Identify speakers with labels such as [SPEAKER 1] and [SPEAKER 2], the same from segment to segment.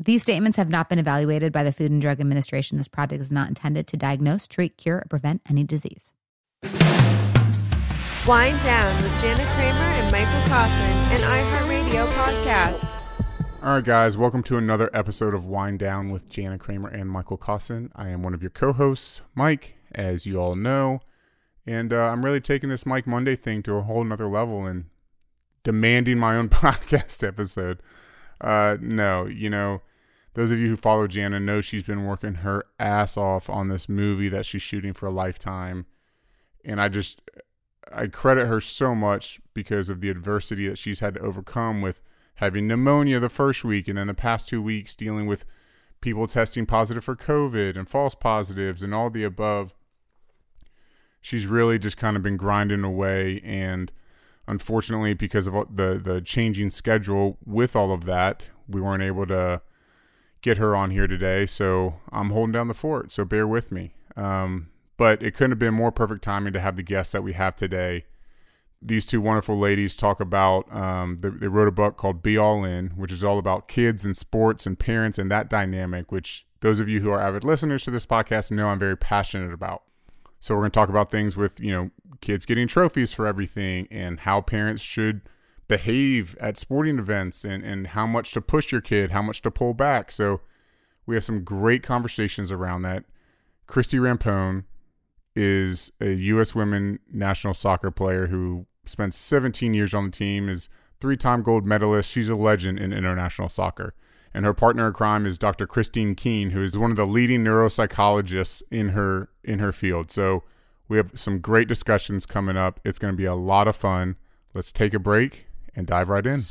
[SPEAKER 1] These statements have not been evaluated by the Food and Drug Administration. This product is not intended to diagnose, treat, cure, or prevent any disease.
[SPEAKER 2] Wind Down with Jana Kramer and Michael Kaufman, an iHeartRadio podcast.
[SPEAKER 3] All right, guys, welcome to another episode of Wind Down with Jana Kramer and Michael Caussin. I am one of your co hosts, Mike, as you all know. And uh, I'm really taking this Mike Monday thing to a whole nother level and demanding my own podcast episode. Uh, no, you know, those of you who follow Jana know she's been working her ass off on this movie that she's shooting for a lifetime. And I just, I credit her so much because of the adversity that she's had to overcome with having pneumonia the first week and then the past two weeks dealing with people testing positive for COVID and false positives and all the above. She's really just kind of been grinding away and unfortunately because of the the changing schedule with all of that we weren't able to get her on here today so i'm holding down the fort so bear with me. Um, but it couldn't have been more perfect timing to have the guests that we have today. These two wonderful ladies talk about um, they, they wrote a book called be all in which is all about kids and sports and parents and that dynamic which those of you who are avid listeners to this podcast know i'm very passionate about. So we're going to talk about things with, you know, kids getting trophies for everything and how parents should behave at sporting events and, and how much to push your kid, how much to pull back. So we have some great conversations around that. Christie Rampone is a U.S. women national soccer player who spent 17 years on the team, is three-time gold medalist. She's a legend in international soccer and her partner in crime is Dr. Christine Keene, who is one of the leading neuropsychologists in her in her field. So we have some great discussions coming up. It's going to be a lot of fun. Let's take a break and dive right in.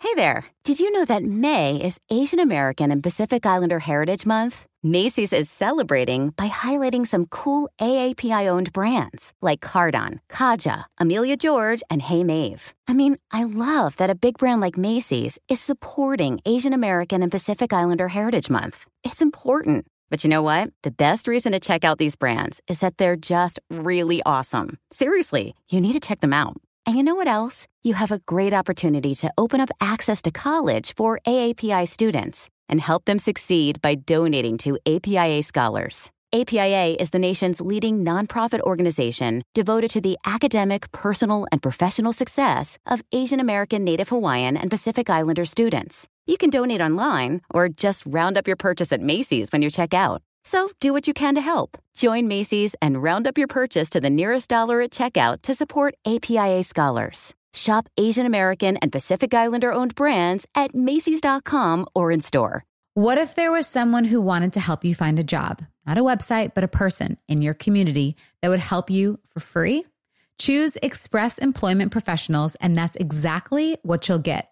[SPEAKER 4] Hey there. Did you know that May is Asian American and Pacific Islander Heritage Month? Macy's is celebrating by highlighting some cool AAPI owned brands like Cardon, Kaja, Amelia George, and Hey Mave. I mean, I love that a big brand like Macy's is supporting Asian American and Pacific Islander Heritage Month. It's important. But you know what? The best reason to check out these brands is that they're just really awesome. Seriously, you need to check them out. And you know what else? You have a great opportunity to open up access to college for AAPI students and help them succeed by donating to APIA Scholars. APIA is the nation's leading nonprofit organization devoted to the academic, personal, and professional success of Asian American, Native Hawaiian, and Pacific Islander students. You can donate online or just round up your purchase at Macy's when you check out. So do what you can to help. Join Macy's and round up your purchase to the nearest dollar at checkout to support APIA scholars. Shop Asian American and Pacific Islander owned brands at Macy's.com or in store.
[SPEAKER 1] What if there was someone who wanted to help you find a job? Not a website, but a person in your community that would help you for free? Choose Express Employment Professionals, and that's exactly what you'll get.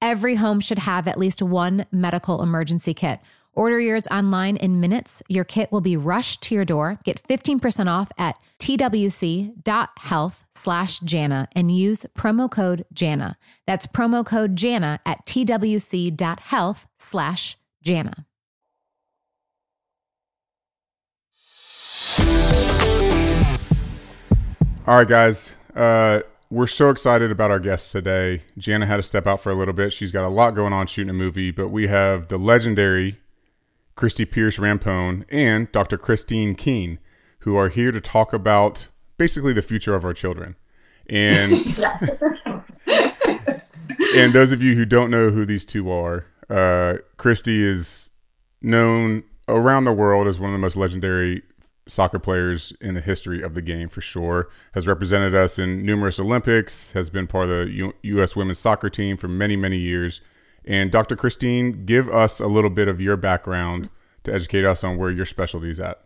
[SPEAKER 1] Every home should have at least one medical emergency kit. Order yours online in minutes. Your kit will be rushed to your door. Get 15% off at twc.health slash Jana and use promo code Jana. That's promo code Jana at twc.health slash Jana.
[SPEAKER 3] All right, guys. Uh, we're so excited about our guests today. Jana had to step out for a little bit. She's got a lot going on shooting a movie, but we have the legendary Christie Pearce Rampone and Dr. Christine Keene, who are here to talk about basically the future of our children. And and those of you who don't know who these two are, uh, Christie is known around the world as one of the most legendary soccer players in the history of the game for sure. Has represented us in numerous Olympics, has been part of the U- U.S. women's soccer team for many, many years. And Dr. Christine, give us a little bit of your background to educate us on where your specialty is at.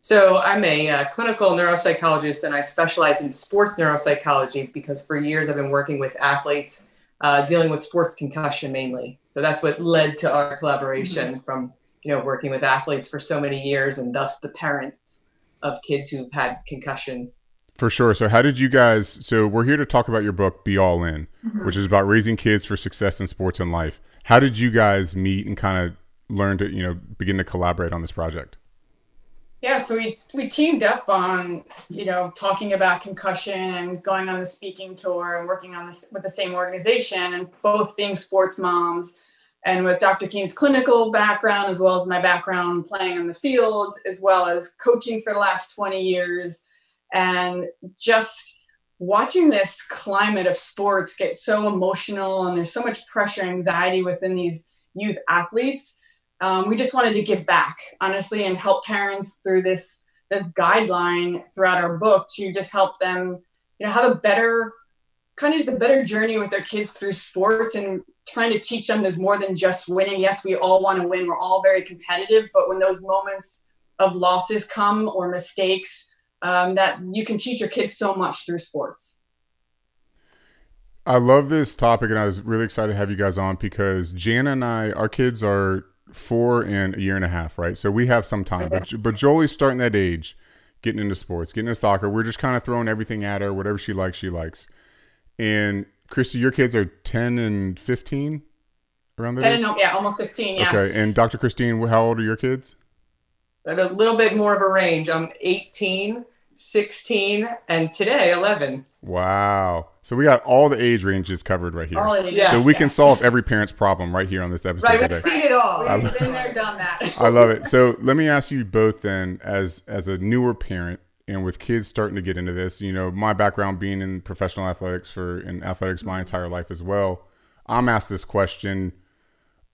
[SPEAKER 5] So, I'm a uh, clinical neuropsychologist and I specialize in sports neuropsychology because for years I've been working with athletes uh, dealing with sports concussion mainly. So, that's what led to our collaboration mm-hmm. from you know, working with athletes for so many years and thus the parents of kids who've had concussions.
[SPEAKER 3] For sure. So, how did you guys? So, we're here to talk about your book, Be All In, mm-hmm. which is about raising kids for success in sports and life. How did you guys meet and kind of learn to, you know, begin to collaborate on this project?
[SPEAKER 6] Yeah, so we we teamed up on you know talking about concussion and going on the speaking tour and working on this with the same organization and both being sports moms And with Dr. Keen's clinical background, as well as my background playing on the field, as well as coaching for the last 20 years, and just watching this climate of sports get so emotional and there's so much pressure anxiety within these youth athletes um, we just wanted to give back honestly and help parents through this this guideline throughout our book to just help them you know have a better kind of just a better journey with their kids through sports and trying to teach them there's more than just winning yes we all want to win we're all very competitive but when those moments of losses come or mistakes um, that you can teach your kids so much through sports.
[SPEAKER 3] I love this topic, and I was really excited to have you guys on because Jana and I, our kids are four and a year and a half, right? So we have some time, but but Jolie's starting that age, getting into sports, getting into soccer. We're just kind of throwing everything at her, whatever she likes, she likes. And Christie, your kids are ten and fifteen, around there.
[SPEAKER 6] Ten and yeah, almost fifteen. Yes.
[SPEAKER 3] Okay, and Dr. Christine, how old are your kids?
[SPEAKER 5] I have a little bit more of a range. I'm 18, 16, and today 11.
[SPEAKER 3] Wow. So we got all the age ranges covered right here.
[SPEAKER 6] All
[SPEAKER 3] ages. Yeah. So we can solve every parent's problem right here on this episode.
[SPEAKER 5] Right,
[SPEAKER 3] we've
[SPEAKER 5] today. seen it all.
[SPEAKER 6] We've been there, done that.
[SPEAKER 3] I love it. So let me ask you both then, as as a newer parent and with kids starting to get into this, you know, my background being in professional athletics for in athletics my mm-hmm. entire life as well. I'm asked this question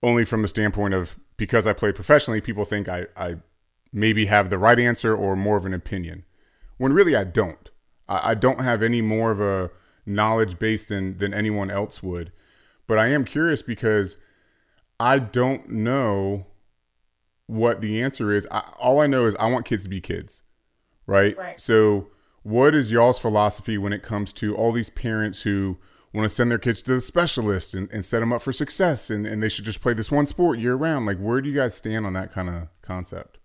[SPEAKER 3] only from the standpoint of because I play professionally, people think I, I maybe have the right answer or more of an opinion, when really I don't. I, I don't have any more of a knowledge base than than anyone else would. But I am curious because I don't know what the answer is. I, all I know is I want kids to be kids, right?
[SPEAKER 6] Right.
[SPEAKER 3] So, what is y'all's philosophy when it comes to all these parents who want to send their kids to the specialist and, and set them up for success and, and they should just play this one sport year round? Like, where do you guys stand on that kind of concept?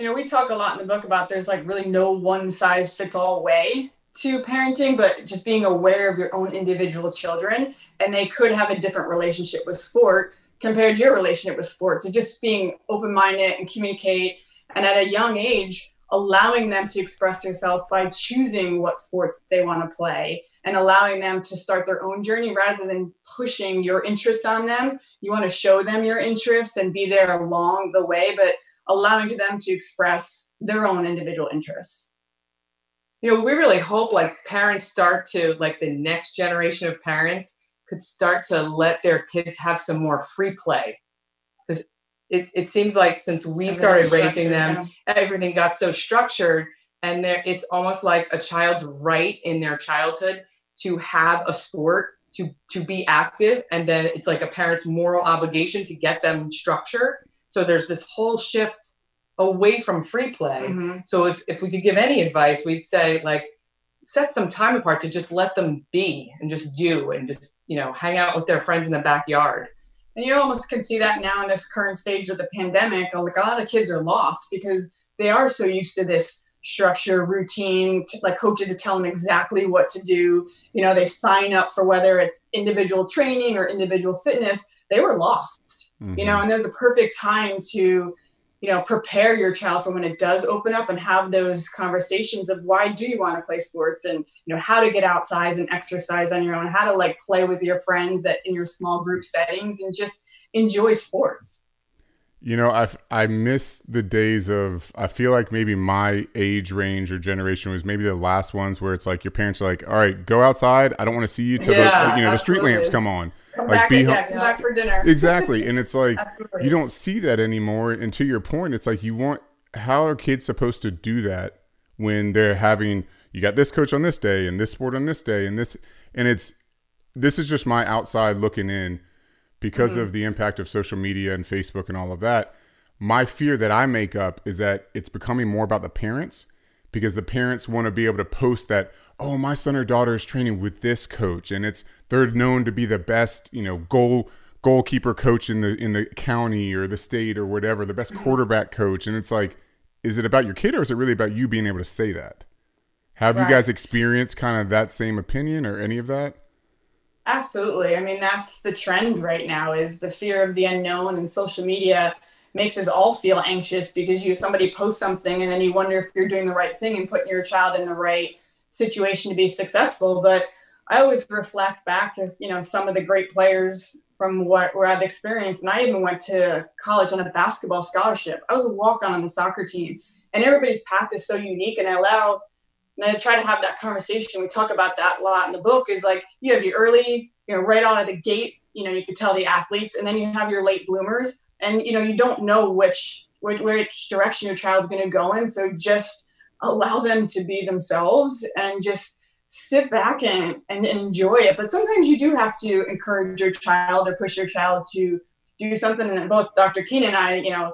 [SPEAKER 6] you know, we talk a lot in the book about there's like really no one size fits all way to parenting, but just being aware of your own individual children and they could have a different relationship with sport compared to your relationship with sports. So just being open minded and communicate and at a young age, allowing them to express themselves by choosing what sports they want to play and allowing them to start their own journey rather than pushing your interests on them. You want to show them your interests and be there along the way, but allowing them to express their own individual interests
[SPEAKER 5] you know we really hope like parents start to like the next generation of parents could start to let their kids have some more free play it, it seems like since we started raising them yeah. everything got so structured and there it's almost like a child's right in their childhood to have a sport to to be active and then it's like a parent's moral obligation to get them structure so there's this whole shift away from free play. Mm-hmm. So if, if we could give any advice, we'd say like set some time apart to just let them be and just do and just, you know, hang out with their friends in the backyard.
[SPEAKER 6] And you almost can see that now in this current stage of the pandemic. Like a lot of kids are lost because they are so used to this structure, routine, like coaches that tell them exactly what to do. You know, they sign up for whether it's individual training or individual fitness. They were lost mm-hmm. you know mm-hmm. and there's a perfect time to you know prepare your child for when it does open up and have those conversations of why do you want to play sports and you know how to get outside and exercise on your own how to like play with your friends that in your small group settings and just enjoy sports.
[SPEAKER 3] You know i i miss the days of i feel like maybe my age range or generation was maybe the last ones where it's like your parents are like all right go outside. I don't want to see you till yeah, the you know absolutely. the street lamps come on
[SPEAKER 6] Come like back, be home. come back for dinner.
[SPEAKER 3] exactly, and it's like you don't see that anymore. And to your point, it's like you want how are kids supposed to do that when they're having you got this coach on this day and this sport on this day and this and it's this is just my outside looking in because mm-hmm. of the impact of social media and Facebook and all of that. My fear that I make up is that it's becoming more about the parents because the parents want to be able to post that oh my son or daughter is training with this coach and it's they're known to be the best you know goal goalkeeper coach in the in the county or the state or whatever the best quarterback coach and it's like is it about your kid or is it really about you being able to say that? Have right. you guys experienced kind of that same opinion or any of that?
[SPEAKER 6] Absolutely. I mean that's the trend right now is the fear of the unknown and social media makes us all feel anxious because you somebody posts something and then you wonder if you're doing the right thing and putting your child in the right situation to be successful. But I always reflect back to you know some of the great players from what where I've experienced. And I even went to college on a basketball scholarship. I was a walk on on the soccer team, and everybody's path is so unique. And I allow, and I try to have that conversation. We talk about that a lot in the book. Is like you have your early, you know, right out of the gate. You know, you could tell the athletes, and then you have your late bloomers, and you know, you don't know which which, which direction your child's going to go in. So just allow them to be themselves and just sit back and, and enjoy it. But sometimes you do have to encourage your child or push your child to do something. And both Dr. Keenan and I, you know,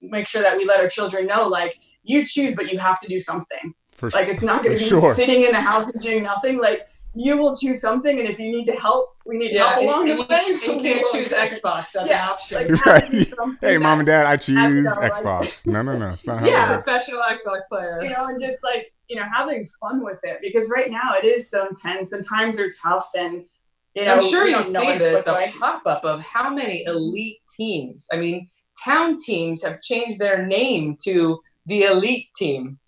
[SPEAKER 6] make sure that we let our children know, like, you choose, but you have to do something. For like, it's not going to be sure. sitting in the house and doing nothing. Like, you will choose something, and if you need to help, we need yeah, help along the way.
[SPEAKER 5] You can't choose Xbox as yeah, an option.
[SPEAKER 3] Like, right. Hey, mom and dad, I choose Xbox. no, no, no. It's
[SPEAKER 5] not how yeah, professional Xbox player.
[SPEAKER 6] You know, and just like you know, having fun with it because right now it is so intense and times are tough and you know,
[SPEAKER 5] I'm sure you see the, the pop up of how many elite teams. I mean, town teams have changed their name to the elite team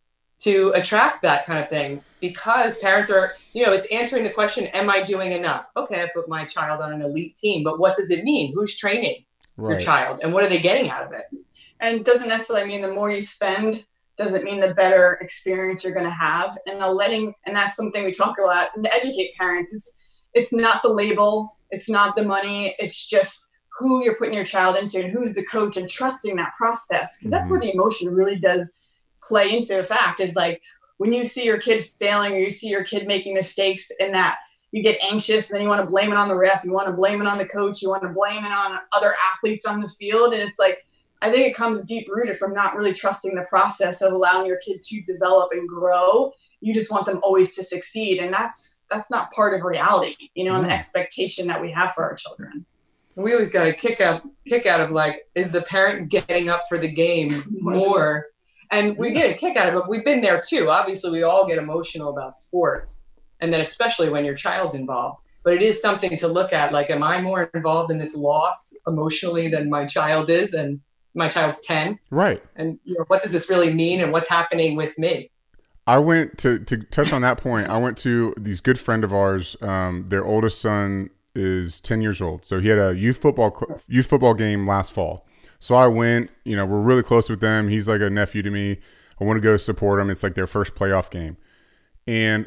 [SPEAKER 5] to attract that kind of thing because parents are, you know, it's answering the question, Am I doing enough? Okay, I put my child on an elite team, but what does it mean? Who's training right. your child and what are they getting out of it?
[SPEAKER 6] And it doesn't necessarily mean the more you spend doesn't mean the better experience you're going to have and the letting and that's something we talk a lot and to educate parents it's it's not the label it's not the money it's just who you're putting your child into and who's the coach and trusting that process because that's where mm-hmm. the emotion really does play into the fact is like when you see your kid failing or you see your kid making mistakes and that you get anxious and then you want to blame it on the ref you want to blame it on the coach you want to blame it on other athletes on the field and it's like I think it comes deep rooted from not really trusting the process of allowing your kid to develop and grow. You just want them always to succeed, and that's that's not part of reality, you know, mm. and the mm. expectation that we have for our children.
[SPEAKER 5] We always got a kick out kick out of like, is the parent getting up for the game more? And we get a kick out of it. We've been there too. Obviously, we all get emotional about sports, and then especially when your child's involved. But it is something to look at like am i more involved in this loss emotionally than my child is and my child's 10
[SPEAKER 3] right.
[SPEAKER 5] And you know, what does this really mean and what's happening with me?
[SPEAKER 3] I went to to touch on that point i went to these good friend of ours um, their oldest son is 10 years old. So he had a youth football youth football game last fall so i went you know we're really close with them. He's like a nephew to me. I want to go support him. It's like their first playoff game. And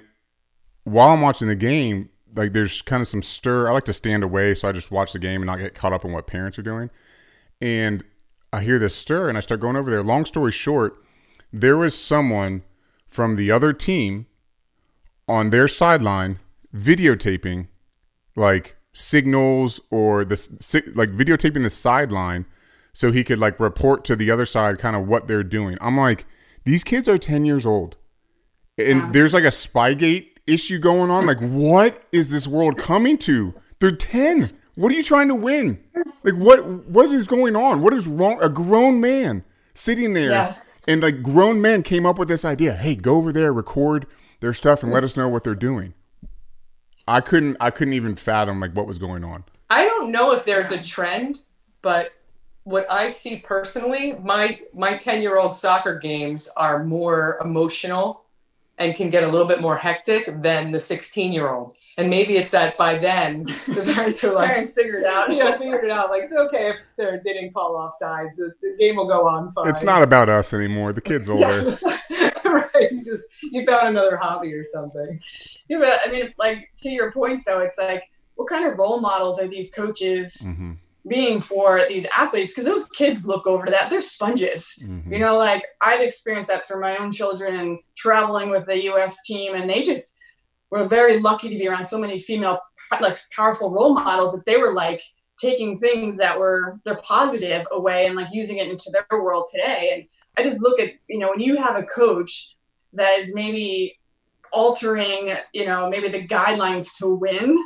[SPEAKER 3] while i'm watching the game like there's kind of some stir. I like to stand away so i just watch the game and not get caught up in what parents are doing. And I hear this stir and I start going over there. Long story short, there was someone from the other team on their sideline videotaping like signals or this like videotaping the sideline so he could like report to the other side kind of what they're doing. I'm like, these kids are 10 years old. And yeah. there's like a Spygate issue going on. Like, what is this world coming to? They're 10. What are you trying to win? Like what what is going on? What is wrong? A grown man sitting there yeah. and like grown men came up with this idea. Hey, go over there, record their stuff and let us know what they're doing. I couldn't I couldn't even fathom like what was going on.
[SPEAKER 5] I don't know if there's a trend, but what I see personally, my my 10-year-old soccer games are more emotional and can get a little bit more hectic than the 16 year old. And maybe it's that by then the parents are like,
[SPEAKER 6] parents figured it out.
[SPEAKER 5] yeah, figured it out. Like it's okay if they didn't call off sides. The, the, game will go on fine.
[SPEAKER 3] It's not about us anymore. The kid's older.
[SPEAKER 5] right. You just you found another hobby or something.
[SPEAKER 6] Yeah, but I mean, like to your point though, it's like what kind of role models are these coaches? Mm-hmm being for these athletes because those kids look over to that they're sponges mm-hmm. you know like i've experienced that through my own children and traveling with the us team and they just were very lucky to be around so many female like powerful role models that they were like taking things that were they're positive away and like using it into their world today and i just look at you know when you have a coach that is maybe altering you know maybe the guidelines to win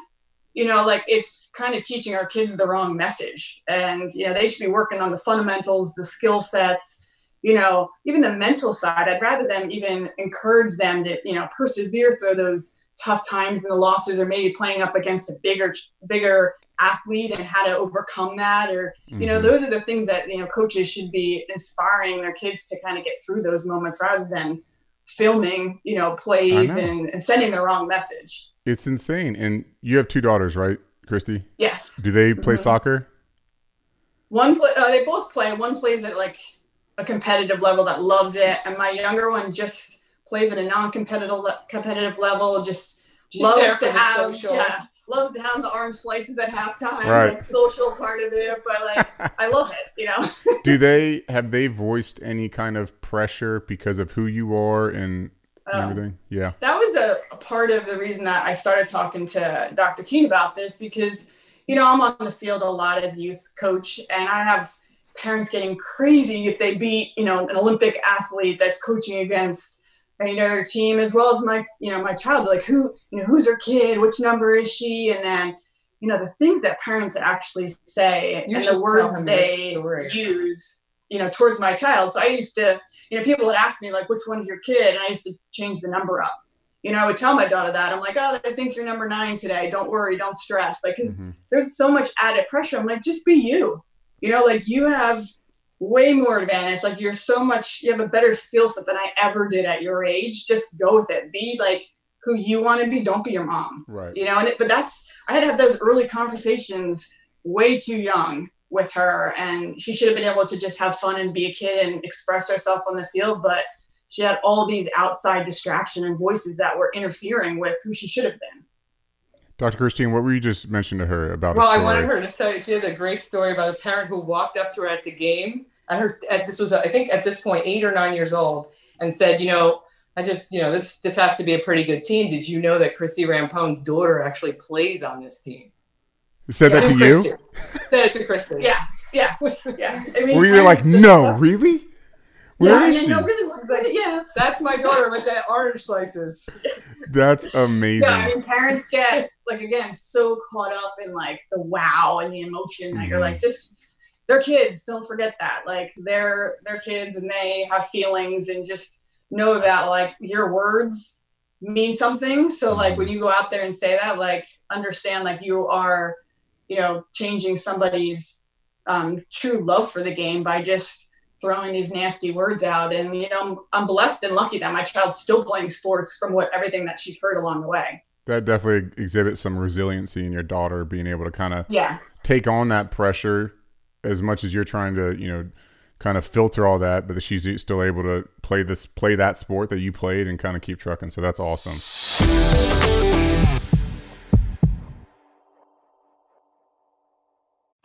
[SPEAKER 6] you know, like it's kind of teaching our kids the wrong message. And, you know, they should be working on the fundamentals, the skill sets, you know, even the mental side. I'd rather them even encourage them to, you know, persevere through those tough times and the losses or maybe playing up against a bigger, bigger athlete and how to overcome that. Or, mm-hmm. you know, mm-hmm. those are the things that, you know, coaches should be inspiring their kids to kind of get through those moments rather than filming, you know, plays know. And, and sending the wrong message.
[SPEAKER 3] It's insane. And you have two daughters, right? Christie?
[SPEAKER 6] Yes.
[SPEAKER 3] Do they play
[SPEAKER 6] Mhm.
[SPEAKER 3] soccer?
[SPEAKER 6] One play, uh, they both play. One plays at like a competitive level that loves it, and my younger one just plays at a non-competitive le- competitive level. Just
[SPEAKER 5] She's
[SPEAKER 6] loves to have
[SPEAKER 5] social.
[SPEAKER 6] yeah, loves to have the orange slices at halftime,
[SPEAKER 3] Right.
[SPEAKER 6] like social part of it. But like, I love it, you know.
[SPEAKER 3] Do they have they voiced any kind of pressure because of who you are and
[SPEAKER 6] Um,
[SPEAKER 3] everything? Yeah.
[SPEAKER 6] that was a, a part of the reason that I started talking to Dr. Keene about this because, you know, I'm on the field a lot as a youth coach, and I have parents getting crazy if they beat, you know, an Olympic athlete that's coaching against you know their team as well as my, you know, my child. Like who, you know, who's her kid? Which number is she? And then, you know, the things that parents actually say
[SPEAKER 5] You
[SPEAKER 6] and the words they use, you know, towards my child. So I used to you know, people would ask me like, which one's your kid? And I used to change the number up. You know, I would tell my daughter that. I'm like, oh, I think you're number nine today. Don't worry, don't stress. Like, because
[SPEAKER 3] Mhm.
[SPEAKER 6] there's so much added pressure. I'm like, just be you. You know, like you have way more advantage. Like you're so much, you have a better skill set than I ever did at your age. Just go with it. Be like who you want to be. Don't be your mom.
[SPEAKER 3] Right.
[SPEAKER 6] You know, and it, but that's I had to have those early conversations way too young with her, and she should have been able to just have fun and be a kid and express herself on the field. But she had all these outside distraction and voices that were interfering with who she should have been.
[SPEAKER 3] Dr. Christine, what were you just mentioning to her about?
[SPEAKER 5] Well,
[SPEAKER 3] a
[SPEAKER 5] I
[SPEAKER 3] story?
[SPEAKER 5] wanted her to tell you. She had a great story about a parent who walked up to her at the game. At her, at this was, I think, at this point, eight or nine years old, and said, "You know, I just, you know, this this has to be a pretty good team. Did you know that Christie Rampone's daughter actually plays on this team?am
[SPEAKER 3] Said that to you?
[SPEAKER 5] Said it to Christie.
[SPEAKER 6] Yeah, yeah, yeah. I mean,
[SPEAKER 3] Were you like,
[SPEAKER 6] parents-
[SPEAKER 3] no, really? Where
[SPEAKER 6] yeah,
[SPEAKER 3] is she?
[SPEAKER 6] no, really, what- yeah.
[SPEAKER 5] That's my daughter with the orange slices.
[SPEAKER 3] That's amazing.
[SPEAKER 6] Yeah, I mean, parents get like again so caught up in like the wow and the emotion that you're
[SPEAKER 3] Mhm.
[SPEAKER 6] like, just they're kids. Don't forget that. Like they're they're kids and they have feelings and just know that like your words mean something. So like when you go out there and say that, like understand like you are, you know, changing somebody's um, true love for the game by just throwing these nasty words out. And you know, I'm, I'm blessed and lucky that my child's still playing sports from what everything that she's heard along the way.
[SPEAKER 3] that definitely exhibits some resiliency in your daughter being able to kind of
[SPEAKER 6] Yeah.
[SPEAKER 3] take on that pressure as much as you're trying to, you know, kind of filter all that, but she's still able to play this, play that sport that you played and kind of keep trucking. So that's awesome.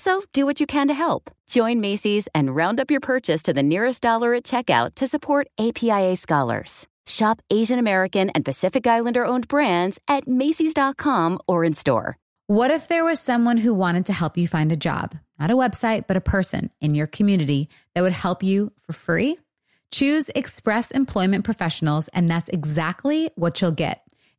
[SPEAKER 4] So do what you can to help. Join Macy's and round up your purchase to the nearest dollar at checkout to support APIA scholars. Shop Asian American and Pacific Islander owned brands at Macy's.com or in store.
[SPEAKER 1] What if there was someone who wanted to help you find a job? Not a website, but a person in your community that would help you for free? Choose Express Employment Professionals, and that's exactly what you'll get.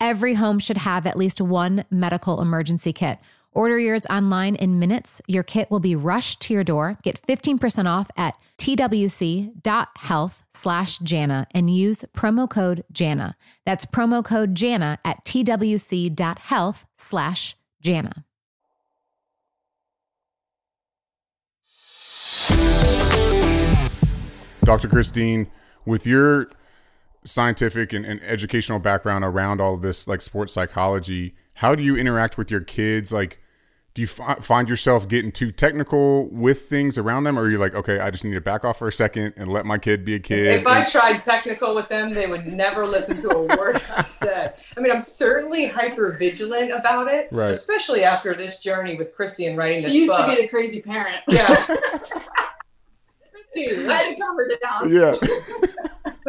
[SPEAKER 1] Every home should have at least one medical emergency kit. Order yours online in minutes. Your kit will be rushed to your door. Get 15% off at twc.health slash Jana and use promo code Jana. That's promo code Jana at twc.health slash Jana.
[SPEAKER 3] Dr. Christine, with your scientific and, and, educational background around all of this like sports psychology how do you interact with your kids like do you f- find yourself getting too technical with things around them or are you like okay i just need to back off for a second and let my kid be a kid
[SPEAKER 5] if i tried technical with them they would never listen to a word i said i mean i'm certainly hyper vigilant about it
[SPEAKER 3] right.
[SPEAKER 5] especially after this journey with christie and writing this.
[SPEAKER 6] she
[SPEAKER 5] this
[SPEAKER 6] used
[SPEAKER 5] book.
[SPEAKER 6] to be the crazy parent
[SPEAKER 5] yeah
[SPEAKER 6] Dude, I had to calm her down.
[SPEAKER 3] yeah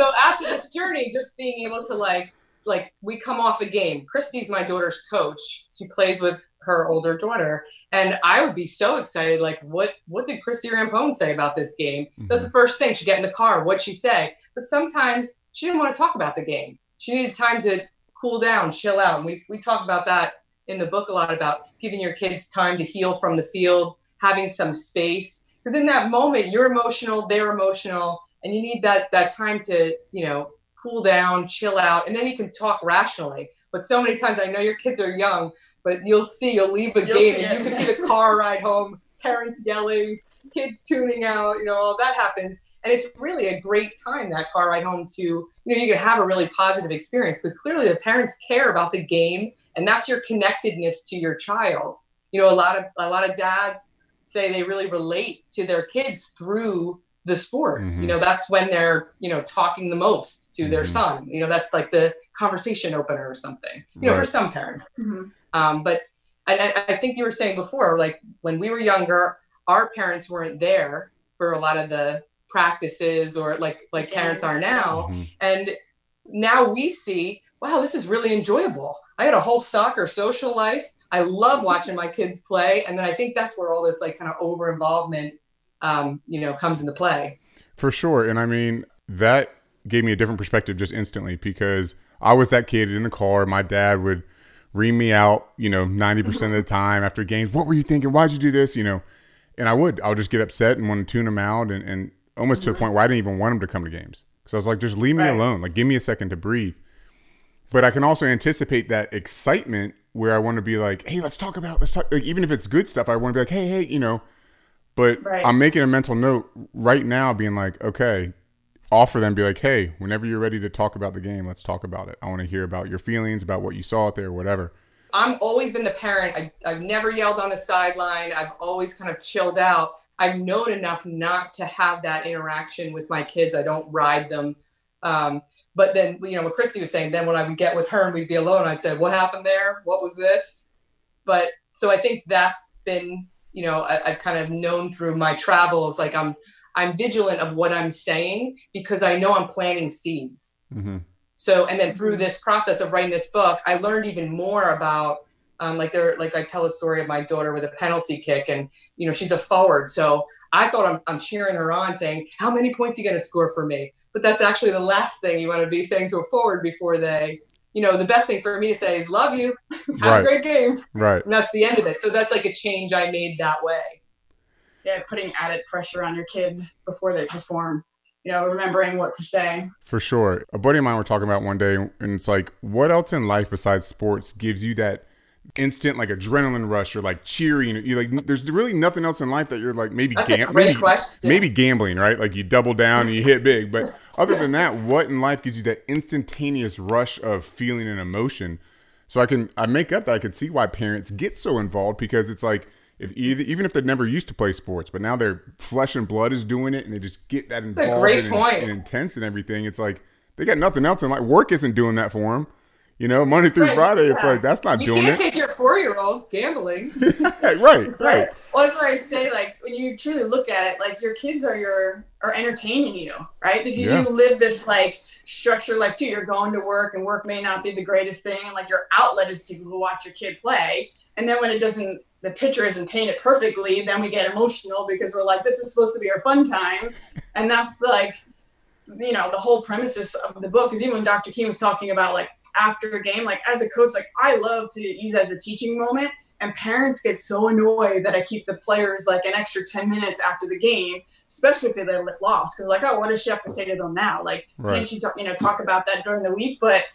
[SPEAKER 5] so after this journey, just being able to like like we come off a game. Christie's my daughter's coach. She plays with her older daughter, and I would be so excited. Like, what what did Christie Rampone say about this game? Mm-hmm. That's the first thing. She get in the car. What'd she say? But sometimes she didn't want to talk about the game. She needed time to cool down, chill out. And we we talk about that in the book a lot about giving your kids time to heal from the field, having some space. Because in that moment, you're emotional, they're emotional and you need that that time to you know cool down chill out and then you can talk rationally. But so many times i know your kids are young but you'll see you'll leave a you'll game and you can see the car ride home parents yelling kids tuning out you know all that happens. And it's really a great time that car ride home to you know you can have a really positive experience because clearly the parents care about the game and that's your connectedness to your child. You know a lot of a lot of dads say they really relate to their kids through the sports mm-hmm. you know that's when they're you know talking the most to mm-hmm. their son you know that's like the conversation opener or something you know for some parents mm-hmm. um, but I, I think you were saying before like when we were younger our parents weren't there for a lot of the practices or like like yes. parents are now mm-hmm. and now we see wow this is really enjoyable i had a whole soccer social life i love watching my kids play and then i think that's where all this like kind of over involvement um, you know, comes into play.
[SPEAKER 3] For sure. And I mean, that gave me a different perspective just instantly because I was that kid in the car. My dad would ream me out, you know, 90% of the time after games. What were you thinking? Why'd you do this? You know, and I would, I would just get upset and want to tune him out and, and almost to the point where I didn't even want him to come to games. Cause I was like, just leave me right. alone. Like, give me a second to breathe. But I can also anticipate that excitement where I want to be like, hey, let's talk about, let's talk. Like, even if it's good stuff, I want to be like, hey, hey, you know, but right. I'm making a mental note right now, being like, okay, offer them, be like, hey, whenever you're ready to talk about the game, let's talk about it. I want to hear about your feelings, about what you saw out there, whatever.
[SPEAKER 5] I'm always been the parent. I, I've never yelled on the sideline. I've always kind of chilled out. I've known enough not to have that interaction with my kids. I don't ride them. Um, but then, you know, what Christie was saying, then when I would get with her and we'd be alone, I'd say, what happened there? What was this? But so I think that's been, you know, I, have kind of known through my travels, like I'm, I'm vigilant of what I'm saying because I know I'm planting seeds. Mm-hmm. So, and then through this process of writing this book, I learned even more about, um, like there, like I tell a story of my daughter with a penalty kick, and you know she's a forward, so I thought I'm, I'm cheering her on, saying, "How many points are you going to score for me?" But that's actually the last thing you want to be saying to a forward before they, you know, the best thing for me to say is "Love you, have right. a great game,"
[SPEAKER 3] right?
[SPEAKER 5] And that's the end of it. So that's like a change I made that way.
[SPEAKER 6] Yeah, putting added pressure on your kid before they perform you know, remembering what to say.
[SPEAKER 3] For sure. A buddy of mine were talking about one day, and it's like, what else in life besides sports gives you that instant like adrenaline rush or like cheering? You like, there's really nothing else in life that you're like maybe
[SPEAKER 5] gam- maybe,
[SPEAKER 3] maybe gambling, right? Like you double down and you hit big, but other than that, what in life gives you that instantaneous rush of feeling and emotion? So I can I make up that I can see why parents get so involved because it's like if either, even if they never used to play sports, but now their flesh and blood is doing it, and they just get that involved
[SPEAKER 5] great
[SPEAKER 3] and,
[SPEAKER 5] point.
[SPEAKER 3] and intense and everything. It's like they got nothing else in life. Work isn't doing that for them. You know, Monday through right, Friday, yeah. it's like that's not
[SPEAKER 5] you
[SPEAKER 3] doing
[SPEAKER 5] can't
[SPEAKER 3] it.
[SPEAKER 5] Take your four year old gambling.
[SPEAKER 3] right, right, right.
[SPEAKER 6] Well, that's why I say, like, when you truly look at it, like your kids are your are entertaining you, right? Because yeah. you live this like structured life too. You're going to work, and work may not be the greatest thing, and like your outlet is to go watch your kid play. And then when it doesn't the picture isn't painted perfectly, then we get emotional because we're like, this is supposed to be our fun time. And that's like, you know, the whole premises of the book is even when Dr. King was talking about like after a game, like as a coach, like I love to use as a teaching moment. And parents get so annoyed that I keep the players like an extra 10 minutes after the game, especially if they lost. Cause like, oh, what does she have to say to them now? Like, right. can't you talk, you know, talk about that during the week? But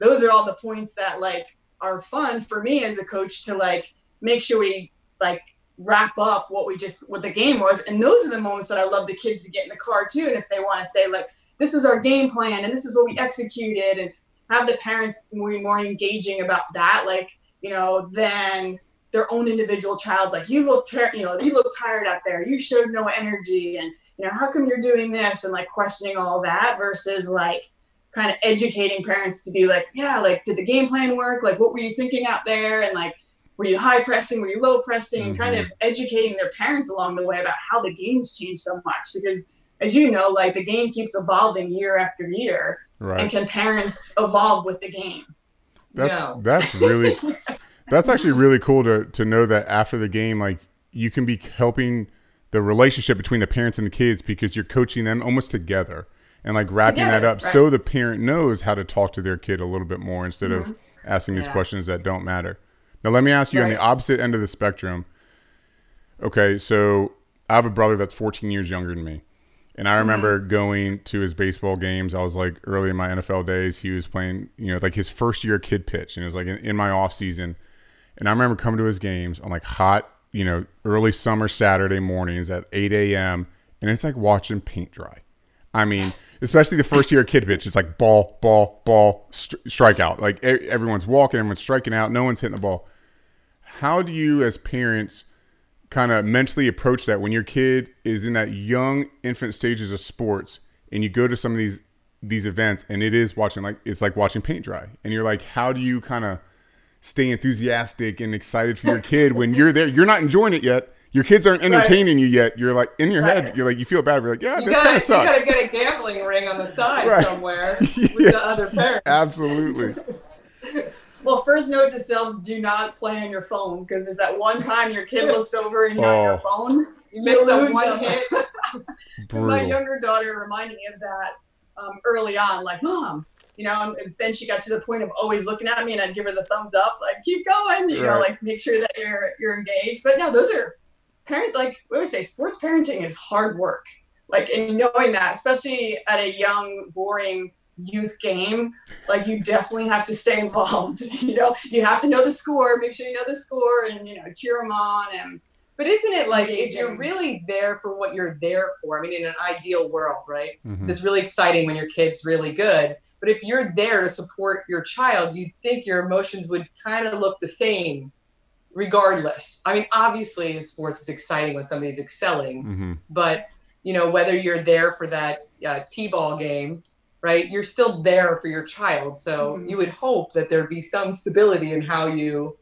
[SPEAKER 6] those are all the points that like are fun for me as a coach to like make sure we like wrap up what we just what the game was and those are the moments that i love the kids to get in the car too and if they want to say like this was our game plan and this is what we executed and have the parents more, more engaging about that like you know than their own individual child's like you look ter- you know you look tired out there. You showed no energy and you know how come you're doing this? And like questioning all that versus like kind of educating parents to be like yeah like did the game plan work? Like what were you thinking out there? And like were you high pressing, were you low pressing, and mm-hmm. kind of educating their parents along the way about how the game's change so much. Because as you know, like the game keeps evolving year after year. Right. And can parents evolve with the game?
[SPEAKER 3] That's that's really that's actually really cool to to know that after the game, like you can be helping the relationship between the parents and the kids because you're coaching them almost together and like wrapping together, that up right. so the parent knows how to talk to their kid a little bit more instead mm-hmm. of asking these questions that don't matter. Now, let me ask you right. on the opposite end of the spectrum. Okay, so I have a brother that's 14 years younger than me. And I remember mm-hmm. going to his baseball games. I was like early in my NFL days. He was playing, you know, like his first year kid pitch. And it was like in, in my off season. And I remember coming to his games on like hot, you know, early summer Saturday mornings at 8 a.m. And it's like watching paint dry. I mean, yes. especially the first year kid pitch, it's like ball, ball, ball, st- strikeout. Like everyone's walking, everyone's striking out, no one's hitting the ball. How do you, as parents, kind of mentally approach that when your kid is in that young infant stages of sports, and you go to some of these these events, and it is watching like it's like watching paint dry, and you're like, how do you kind of stay enthusiastic and excited for your kid when you're there? You're not enjoying it yet your kids aren't entertaining right. you yet. You're like in your right. head, you're like you feel bad. You're like, yeah, you this kind of sucks.
[SPEAKER 5] You gotta get a gambling ring on the side right. somewhere with the other parents.
[SPEAKER 3] Absolutely.
[SPEAKER 6] well, first note to self: do not play on your phone because there's that one time your kid looks over and you're oh. on your oh. phone. You miss that one hit. my younger daughter reminded me of that um, early on, like, mom, you know, and then she got to the point of always looking at me and I'd give her the thumbs up, like, keep going, you right. know, like make sure that you're you're engaged. But no, those are parent like we always say sports parenting is hard work like in knowing that especially at a young boring youth game like you definitely have to stay involved you know you have to know the score make sure you know the score and you know cheer them on and
[SPEAKER 5] but isn't it like if you're really there for what you're there for i mean in an ideal world right mm-hmm. it's really exciting when your kid's really good But if you're there to support your child, you'd think your emotions would kind of look the same regardless. I mean, obviously in sports it's exciting when somebody's excelling,
[SPEAKER 3] Mm-hmm.
[SPEAKER 5] but you know, whether you're there for that uh, T-ball game, right? You're still there for your child. So
[SPEAKER 6] Mhm.
[SPEAKER 5] you would hope that there'd be some stability in how you,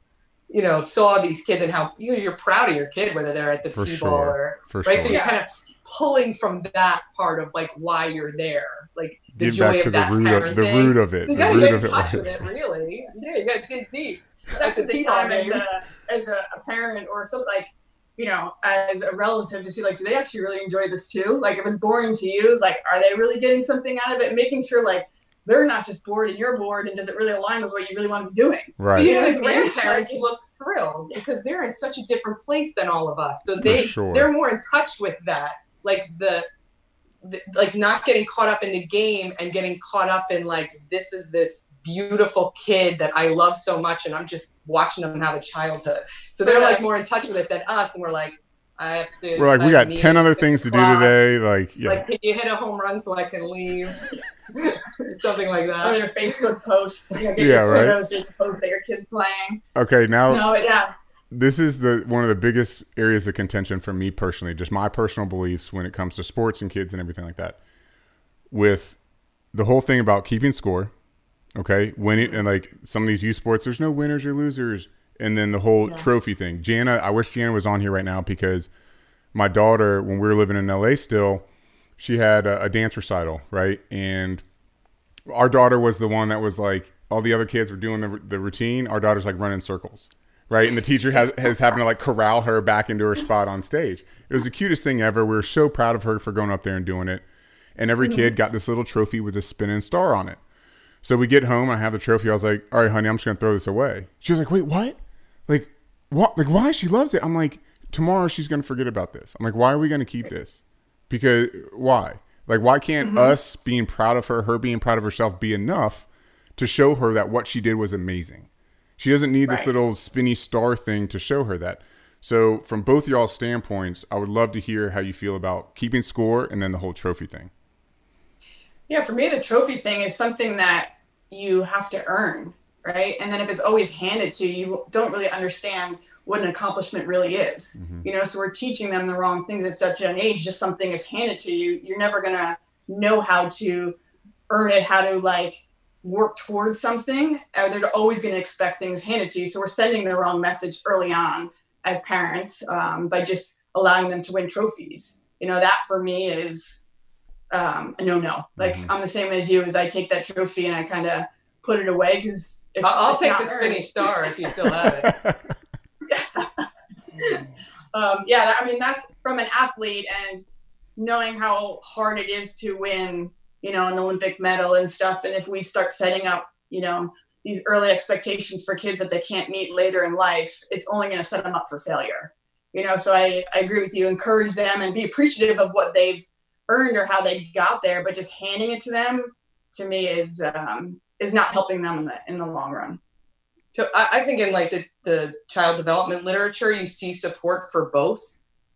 [SPEAKER 5] you know, saw these kids and how because you're proud of your kid, whether they're at the
[SPEAKER 3] For
[SPEAKER 5] T-ball
[SPEAKER 3] sure.
[SPEAKER 5] or
[SPEAKER 3] For
[SPEAKER 5] right.
[SPEAKER 3] sure.
[SPEAKER 5] So you're kind of pulling from that part of like why you're there, like the
[SPEAKER 3] Get
[SPEAKER 5] joy
[SPEAKER 3] back to
[SPEAKER 5] of
[SPEAKER 3] the
[SPEAKER 5] that
[SPEAKER 3] root of the root of it.
[SPEAKER 5] You
[SPEAKER 3] The
[SPEAKER 5] gotta
[SPEAKER 3] root
[SPEAKER 5] get
[SPEAKER 3] of
[SPEAKER 5] in
[SPEAKER 3] it.
[SPEAKER 5] touch with it, really. Yeah, you gotta dig deep.
[SPEAKER 6] such
[SPEAKER 5] That's
[SPEAKER 6] a
[SPEAKER 5] a
[SPEAKER 6] the time as a as a, a parent or something like you know as a relative to see like do they actually really enjoy this too like if it's boring to you like are they really getting something out of it making sure like they're not just bored and you're bored and does it really align with what you really want to be doing
[SPEAKER 5] But
[SPEAKER 3] Right.
[SPEAKER 5] you know, the grandparents look thrilled because they're in such a different place than all of us. So they
[SPEAKER 3] sure.
[SPEAKER 5] they're more in touch with that, like the, the, like not getting caught up in the game and getting caught up in like this is this beautiful kid that I love so much, and I'm just watching them have a childhood. So they're like more in touch with it than us, and we're like, I have to.
[SPEAKER 3] We're like, we got ten other things to do today. Like, yeah.
[SPEAKER 5] Like, can you hit a home run so I can leave? Something like
[SPEAKER 6] or
[SPEAKER 5] that.
[SPEAKER 6] their facebook posts you know,
[SPEAKER 3] Yeah,
[SPEAKER 6] your
[SPEAKER 3] right.
[SPEAKER 6] photos you can post that your kids playing
[SPEAKER 3] okay, now
[SPEAKER 6] no yeah
[SPEAKER 3] this is the one of the biggest areas of contention for me personally, just my personal beliefs when it comes to sports and kids and everything like that. With the whole thing about keeping score, okay, winning and like some of these youth sports, there's no winners or losers, and then the whole trophy thing. Jana, I wish Jana was on here right now because my daughter, when we were living in LA still, she had a, a dance recital, right, and our daughter was the one that was like all the other kids were doing the, the routine. Our daughter's like running circles right? And the teacher has, has having to like corral her back into her spot on stage. It was the cutest thing ever. We were so proud of her for going up there and doing it. And every mm-hmm. kid got this little trophy with a spinning star on it so we get home i have the trophy i was like all right honey i'm just gonna throw this away. She was like wait what? Like what like why she loves it? I'm like tomorrow she's gonna forget about this. I'm like why are we gonna keep this? Because why? Like why can't
[SPEAKER 6] Mm-hmm.
[SPEAKER 3] us being proud of her her being proud of herself be enough to show her that what she did was amazing? She doesn't need this little spinny star thing to show her that. So from both y'all's standpoints i would love to hear how you feel about keeping score and then the whole trophy thing
[SPEAKER 6] Yeah, for me, the trophy thing is something that you have to earn, right? And then if it's always handed to you, you don't really understand what an accomplishment really is. You know, so we're teaching them the wrong things at such an age. Just something is handed to you, you're never gonna know how to earn it, how to like work towards something. Or they're always gonna expect things handed to you. So we're sending the wrong message early on as parents um, by just allowing them to win trophies. You know, that for me is um, a no no. Like
[SPEAKER 3] Mhm.
[SPEAKER 6] I'm the same as you. As I take that trophy and I kind of put it away because
[SPEAKER 5] I'll, I'll take the spinny star if you still have it.
[SPEAKER 6] um, yeah, I mean that's from an athlete and knowing how hard it is to win, you know, an Olympic medal and stuff. And if we start setting up, you know, these early expectations for kids that they can't meet later in life, it's only going to set them up for failure. You know, so I, I agree with you. Encourage them and be appreciative of what they've earned or how they got there, but just handing it to them to me is um, is not helping them in the in the long run.
[SPEAKER 5] So I, I think in like the, the child development literature, you see support for both.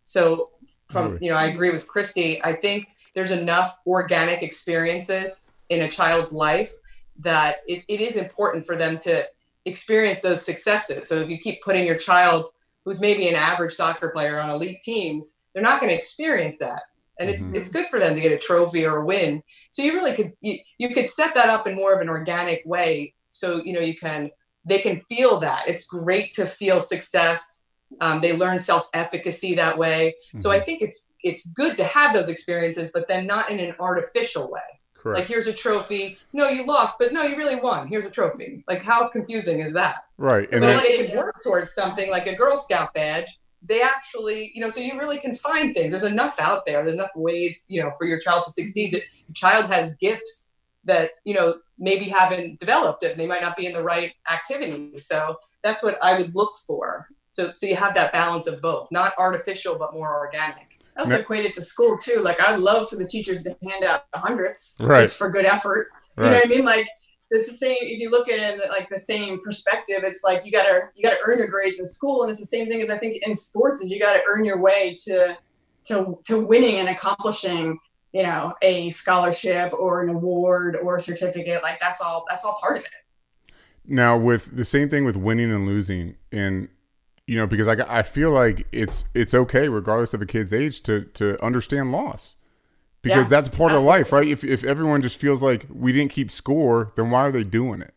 [SPEAKER 5] So from
[SPEAKER 3] Really?
[SPEAKER 5] you know, I agree with Christie. I think there's enough organic experiences in a child's life that it, it is important for them to experience those successes. So if you keep putting your child who's maybe an average soccer player on elite teams, they're not going to experience that. And it's
[SPEAKER 3] Mhm.
[SPEAKER 5] it's good for them to get a trophy or a win. So you really could you, you could set that up in more of an organic way. So you know you can they can feel that it's great to feel success. Um, they learn self efficacy that way. So I think it's it's good to have those experiences, but then not in an artificial way.
[SPEAKER 3] correct
[SPEAKER 5] Like here's a trophy. No, you lost, but no, you really won. Here's a trophy. Like how confusing is that?
[SPEAKER 3] right and
[SPEAKER 5] so
[SPEAKER 3] then
[SPEAKER 5] could work towards something like a Girl Scout badge, they actually, you know, so you really can find things. There's enough out there. There's enough ways, you know, for your child to succeed. That your child has gifts that you know maybe haven't developed. That they might not be in the right activity. So that's what I would look for. So so you have that balance of both, not artificial but more organic.
[SPEAKER 6] I also equate it to school too. Like I'd love for the teachers to hand out hundreds
[SPEAKER 3] Right.
[SPEAKER 6] just for good effort. You know what I mean? Like it's the same. If you look at it in like the same perspective, it's like you gotta you gotta earn your grades in school, and it's the same thing as I think in sports is you gotta earn your way to to to winning and accomplishing you know, a scholarship or an award or a certificate. Like that's all that's all part of it.
[SPEAKER 3] Now, with the same thing with winning and losing, and you know, because I I feel like it's it's okay regardless of a kid's age to to understand loss. Because
[SPEAKER 6] Yeah,
[SPEAKER 3] that's part
[SPEAKER 6] absolutely.
[SPEAKER 3] of life, right? If if everyone just feels like we didn't keep score, then why are they doing it?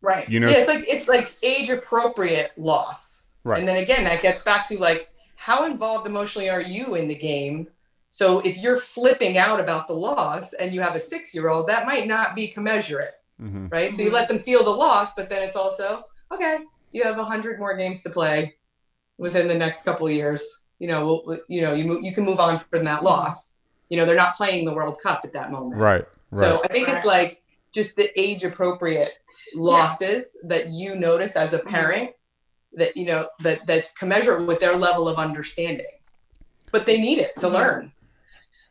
[SPEAKER 6] Right.
[SPEAKER 3] You know,
[SPEAKER 5] yeah, it's like it's like age appropriate loss.
[SPEAKER 3] Right.
[SPEAKER 5] And then again, that gets back to like how involved emotionally are you in the game? So if you're flipping out about the loss and you have a six year old, that might not be commensurate,
[SPEAKER 3] hmm
[SPEAKER 5] right? So you
[SPEAKER 6] Mhm.
[SPEAKER 5] let them feel the loss, but then it's also okay. You have a hundred more games to play within the next couple of years. You know, we'll- we'll, you know, you move, you can move on from that loss. You know, they're not playing the World Cup at that moment.
[SPEAKER 3] Right. Right.
[SPEAKER 5] So I think it's like just the age appropriate losses that you notice as a parent that you know that that's commensurate with their level of understanding. But they need it to
[SPEAKER 6] Mhm.
[SPEAKER 5] learn.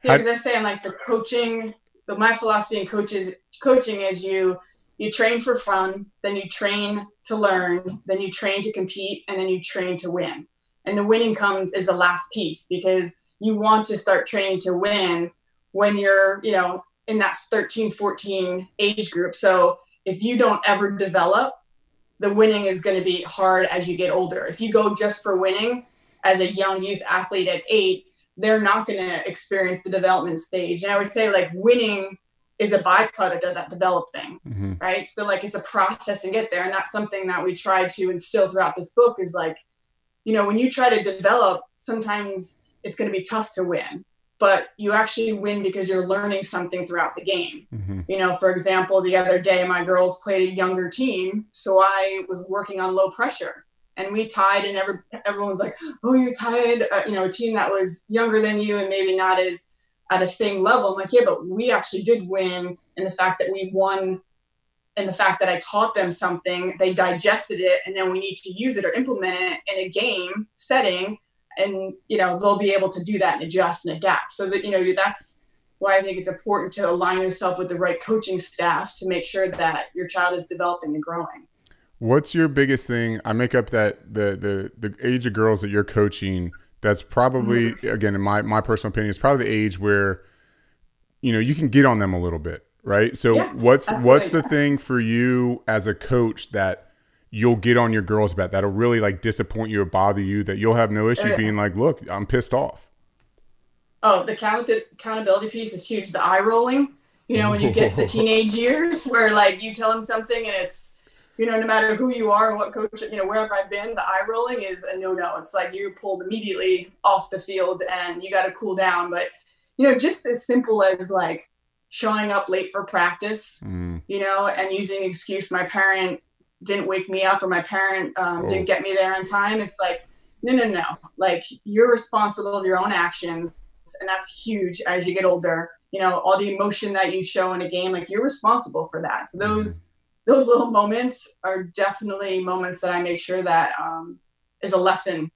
[SPEAKER 6] Yeah,
[SPEAKER 3] I-
[SPEAKER 6] because I say I'm like the coaching. The my philosophy in coaches coaching is you you train for fun, then you train to learn, then you train to compete, and then you train to win. And the winning comes is the last piece because you want to start training to win when you're you know in that 13 14 age group so if you don't ever develop the winning is going to be hard as you get older if you go just for winning as a young youth athlete at eight they're not going to experience the development stage. And I would say like winning is a byproduct of that developing,
[SPEAKER 3] hmm
[SPEAKER 6] right? So like it's a process to get there. And that's something that we try to instill throughout this book is like, you know, when you try to develop, sometimes it's going to be tough to win, but you actually win because you're learning something throughout the game.
[SPEAKER 3] hmm
[SPEAKER 6] You know, for example, the other day my girls played a younger team, so I was working on low pressure, and we tied, and every, everyone's like, "Oh, you tied," uh, you know, a team that was younger than you and maybe not as at a same level. I'm like, yeah, but we actually did win, and the fact that we won, and the fact that I taught them something, they digested it, and then we need to use it or implement it in a game setting, and you know, they'll be able to do that and adjust and adapt. So that you know, that's why I think it's important to align yourself with the right coaching staff to make sure that your child is developing and growing.
[SPEAKER 3] What's your biggest thing? I make up that the the the age of girls that you're coaching. That's probably
[SPEAKER 6] Mm-hmm.
[SPEAKER 3] again, in my my personal opinion, is probably the age where you know you can get on them a little bit, right? So
[SPEAKER 6] Yeah,
[SPEAKER 3] what's what's the thing for you as a coach that you'll get on your girls about that'll really like disappoint you or bother you that you'll have no issue
[SPEAKER 6] Uh,
[SPEAKER 3] being like, look, I'm pissed off.
[SPEAKER 6] Oh, the account- accountability piece is huge. The eye rolling, you know, when you get the teenage years where like you tell them something and it's, you know, no matter who you are and what coach, you know, wherever I've been, the eye rolling is a no no. It's like you're pulled immediately off the field and you got to cool down. But, you know, just as simple as like showing up late for practice,
[SPEAKER 3] Mm,
[SPEAKER 6] you know, and using excuse my parent didn't wake me up or my parent um,
[SPEAKER 3] Oh.
[SPEAKER 6] didn't get me there in time. It's like, no, no, no. Like you're responsible of your own actions. And that's huge as you get older. You know, all the emotion that you show in a game, like you're responsible for that. So those those little moments are definitely moments that I make sure that um, is a lesson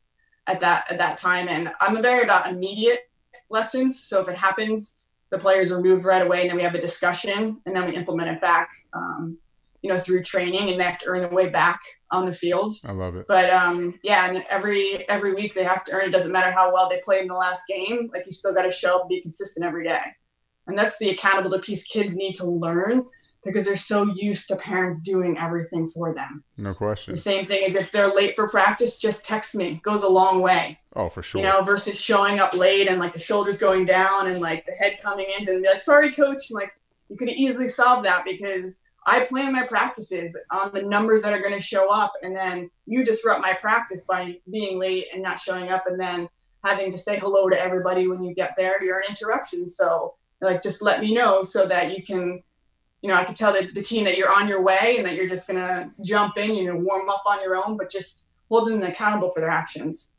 [SPEAKER 6] at that at that time. And I'm very about immediate lessons. So if it happens, the players are moved right away, and then we have a discussion, and then we implement it back. Um, you know, through training, and they have to earn their way back on the field.
[SPEAKER 3] I love it.
[SPEAKER 6] But um, yeah, and every every week they have to earn. It doesn't matter how well they played in the last game. Like you still got to show up, and be consistent every day, and that's the accountability piece kids need to learn because they're so used to parents doing everything for them.
[SPEAKER 3] No question.
[SPEAKER 6] The same thing is if they're late for practice, just text me. Goes a long way,
[SPEAKER 3] Oh, for sure.
[SPEAKER 6] you know, versus showing up late and like the shoulders going down and like the head coming in and be like, "Sorry, coach." I'm like you could have easily solved that because I plan my practices on the numbers that are going to show up, and then you disrupt my practice by being late and not showing up, and then having to say hello to everybody when you get there. You're an interruption, so like just let me know so that you can, you know, I can tell the, the team that you're on your way and that you're just gonna jump in, you know, warm up on your own, but just holding them accountable for their actions.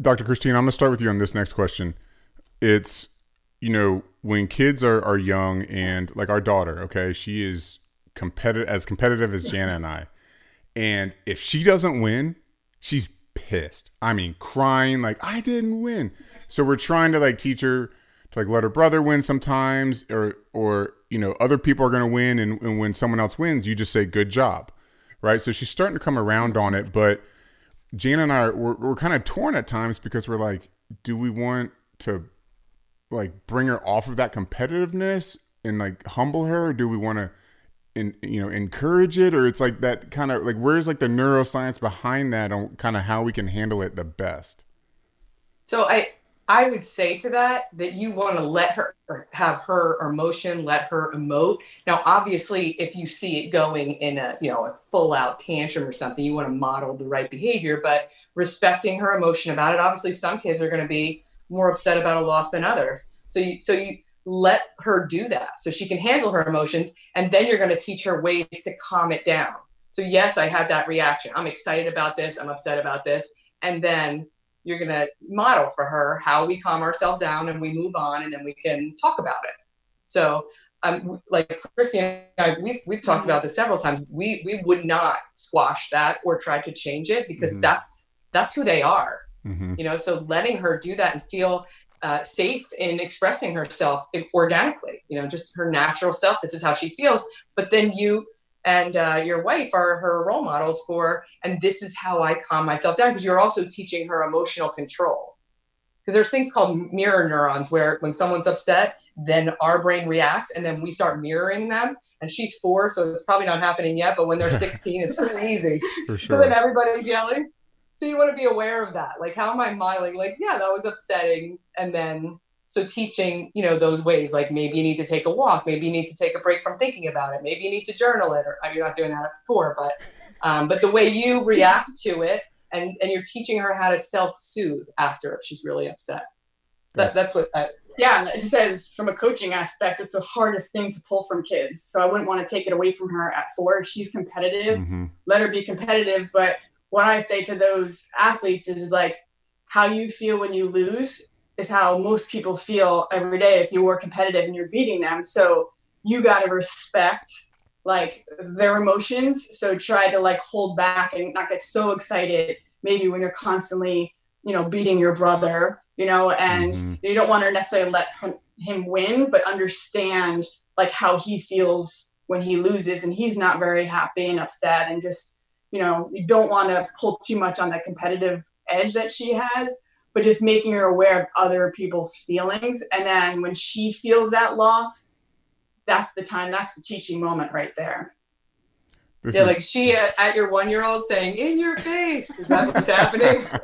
[SPEAKER 3] Dr. Christine, I'm going to start with you on this next question. It's, you know, when kids are, are young and like our daughter, okay, she is competitive, as competitive as Jana and I. And if she doesn't win, she's pissed. I mean, crying like I didn't win. So we're trying to like teach her to like let her brother win sometimes or, or, you know, other people are going to win. And, and when someone else wins, you just say, good job. Right. So she's starting to come around on it, but Jana and I are, we're, we're kind of torn at times because we're like, do we want to like bring her off of that competitiveness and like humble her? Or do we want to in, you know encourage it? Or it's like that kind of like where's like the neuroscience behind that on kind of how we can handle it the best?
[SPEAKER 5] So i i would say to that that you want to let her have her emotion let her emote. Now obviously if you see it going in a you know a full out tantrum or something you want to model the right behavior but respecting her emotion about it obviously some kids are going to be more upset about a loss than others. So you so you let her do that. So she can handle her emotions and then you're going to teach her ways to calm it down. So yes i had that reaction. I'm excited about this. I'm upset about this. And then you're going to model for her how we calm ourselves down and we move on and then we can talk about it. So um, like Christie and I, we've we've talked about this several times. We we would not squash that or try to change it because mm-hmm. that's that's who they are. Mm-hmm. You know, so letting her do that and feel uh, safe in expressing herself organically, you know, just her natural self. This is how she feels. But then you and uh, your wife are her role models for, and this is how I calm myself down because you're also teaching her emotional control. Because there's things called mirror neurons where when someone's upset, then our brain reacts and then we start mirroring them. And she's four, so it's probably not happening yet, but when they're 16, it's crazy. easy. Sure. So then everybody's yelling so you want to be aware of that. Like how am i modeling? Like yeah that was upsetting. And then so teaching you know those ways like maybe you need to take a walk maybe you need to take a break from thinking about it maybe you need to journal it or you're not doing that before but um, but the way you react to it and and you're teaching her how to self-soothe after if she's really upset. That, that's what I,
[SPEAKER 6] yeah it says from a coaching aspect it's the hardest thing to pull from kids. So i wouldn't want to take it away from her at four. She's competitive. Mm-hmm. let her be competitive but what I say to those athletes is, is like how you feel when you lose is how most people feel every day if you were competitive and you're beating them. So you got to respect like their emotions. So try to like hold back and not get so excited maybe when you're constantly, you know, beating your brother, you know, and mm-hmm. you don't want to necessarily let him, him win, but understand like how he feels when he loses and he's not very happy and upset and just you know, you don't want to pull too much on that competitive edge that she has, but just making her aware of other people's feelings. And then when she feels that loss, that's the time, that's the teaching moment right there.
[SPEAKER 5] This yeah, is... like she uh, at your one year old saying, "In your face." Is that what's happening?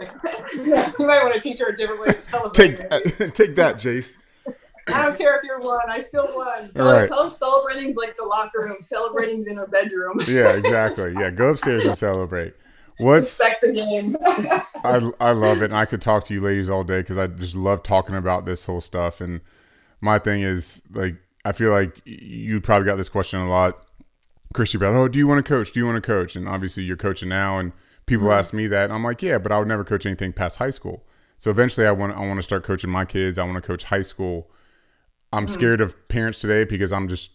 [SPEAKER 5] You might want to teach her a different way to celebrate.
[SPEAKER 3] Take, uh, take that, Jace.
[SPEAKER 6] I don't care if you're one. I still won. Tell, right. tell her celebrating's like the locker room. Celebrating's in her bedroom.
[SPEAKER 3] yeah, exactly. Yeah, go upstairs and celebrate. What's
[SPEAKER 6] respect the game?
[SPEAKER 3] I I love it, and I could talk to you ladies all day because I just love talking about this whole stuff. And my thing is like I feel like you probably got this question a lot, Christie, about oh, do you want to coach? Do you want to coach? And obviously you're coaching now, and people mm-hmm. ask me that, and I'm like, yeah, but I would never coach anything past high school. So eventually, I want I want to start coaching my kids. I want to coach high school I'm mm-hmm. scared of parents today because I'm just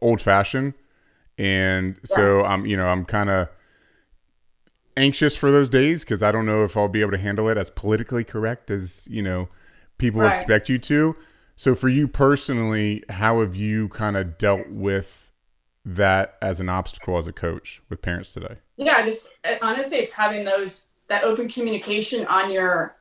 [SPEAKER 3] old fashioned. And yeah. so I'm, you know, I'm kind of anxious for those days because I don't know if I'll be able to handle it as politically correct as, you know, people right. expect you to. So for you personally, how have you kind of dealt with that as an obstacle as a coach with parents today?
[SPEAKER 6] Yeah, just uh, honestly, it's having those that open communication on your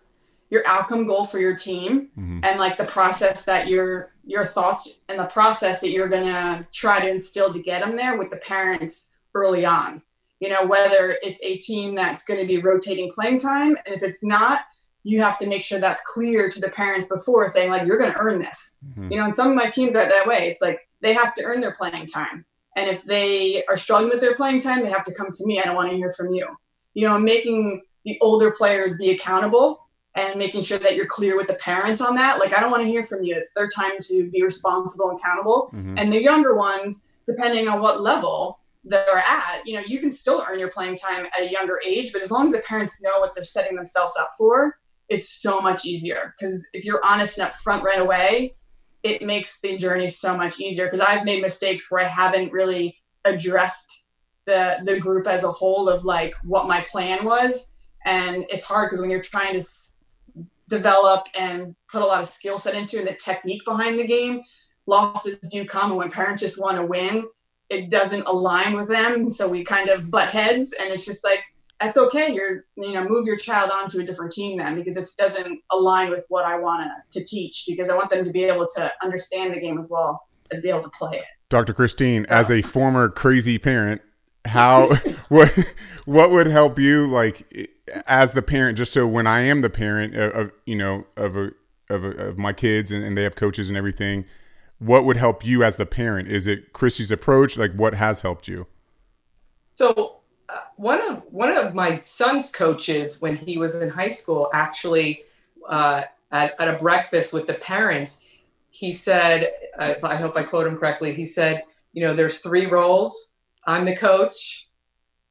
[SPEAKER 6] your outcome goal for your team mm-hmm. and like the process that you're your thoughts and the process that you're going to try to instill to get them there with the parents early on. You know whether it's a team that's going to be rotating playing time and if it's not you have to make sure that's clear to the parents before saying like you're going to earn this. Mm-hmm. you know and some of my teams are that way. It's like they have to earn their playing time. And if they are struggling with their playing time they have to come to me. I don't want to hear from you. You know making the older players be accountable and making sure that you're clear with the parents on that. Like, I don't want to hear from you. It's their time to be responsible and accountable. Mm-hmm. And the younger ones, depending on what level they're at, you know, you can still earn your playing time at a younger age, but as long as the parents know what they're setting themselves up for, it's so much easier. Because if you're honest and upfront right away, it makes the journey so much easier. Because I've made mistakes where I haven't really addressed the the group as a whole of like what my plan was, and it's hard because when you're trying to develop and put a lot of skill set into and the technique behind the game, losses do come. And when parents just want to win, it doesn't align with them. So we kind of butt heads. And it's just like, that's okay. You're, you know, move your child onto a different team then because this doesn't align with what I want to teach because I want them to be able to understand the game as well as be able to play it.
[SPEAKER 3] Dr. Christine, as a former crazy parent, how what what would help you like as the parent just so when I am the parent of, of you know of a, of, a, of my kids and, and they have coaches and everything, what would help you as the parent? Is it Christie's approach? Like what has helped you?
[SPEAKER 5] So uh, one of one of my son's coaches when he was in high school actually uh, at, at a breakfast with the parents he said uh, i hope i quote him correctly he said you know there's three roles i'm the coach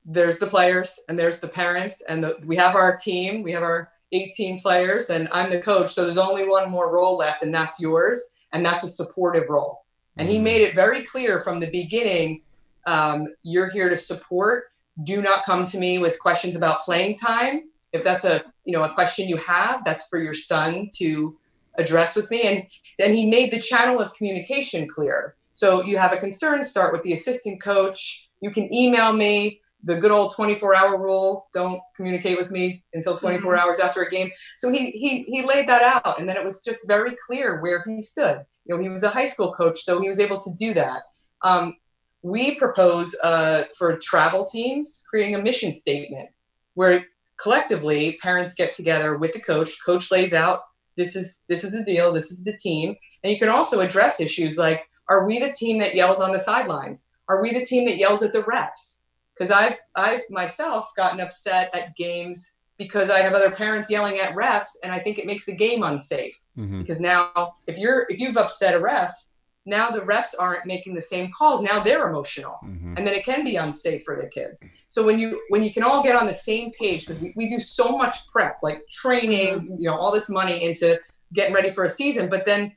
[SPEAKER 5] there's the players and there's the parents and the, we have our team we have our 18 players and i'm the coach so there's only one more role left and that's yours and that's a supportive role. And he mm. made it very clear from the beginning um, you're here to support. Do not come to me with questions about playing time. If that's a you know a question you have that's for your son to address with me. And and he made the channel of communication clear. So you have a concern start with the assistant coach you can email me the good old 24 hour rule. Don't communicate with me until 24 mm-hmm. hours after a game. So he, he he laid that out. And then it was just very clear where he stood. You know he was a high school coach so he was able to do that. Um, we propose uh, for travel teams creating a mission statement where collectively parents get together with the coach. Coach lays out this is this is the deal this is the team. And you can also address issues like are we the team that yells on the sidelines are we the team that yells at the refs because i've i've myself gotten upset at games because i have other parents yelling at refs and i think it makes the game unsafe mm-hmm. because now if you're if you've upset a ref now the refs aren't making the same calls now they're emotional mm-hmm. and then it can be unsafe for the kids so when you when you can all get on the same page because we, we do so much prep like training mm-hmm. you know all this money into getting ready for a season but then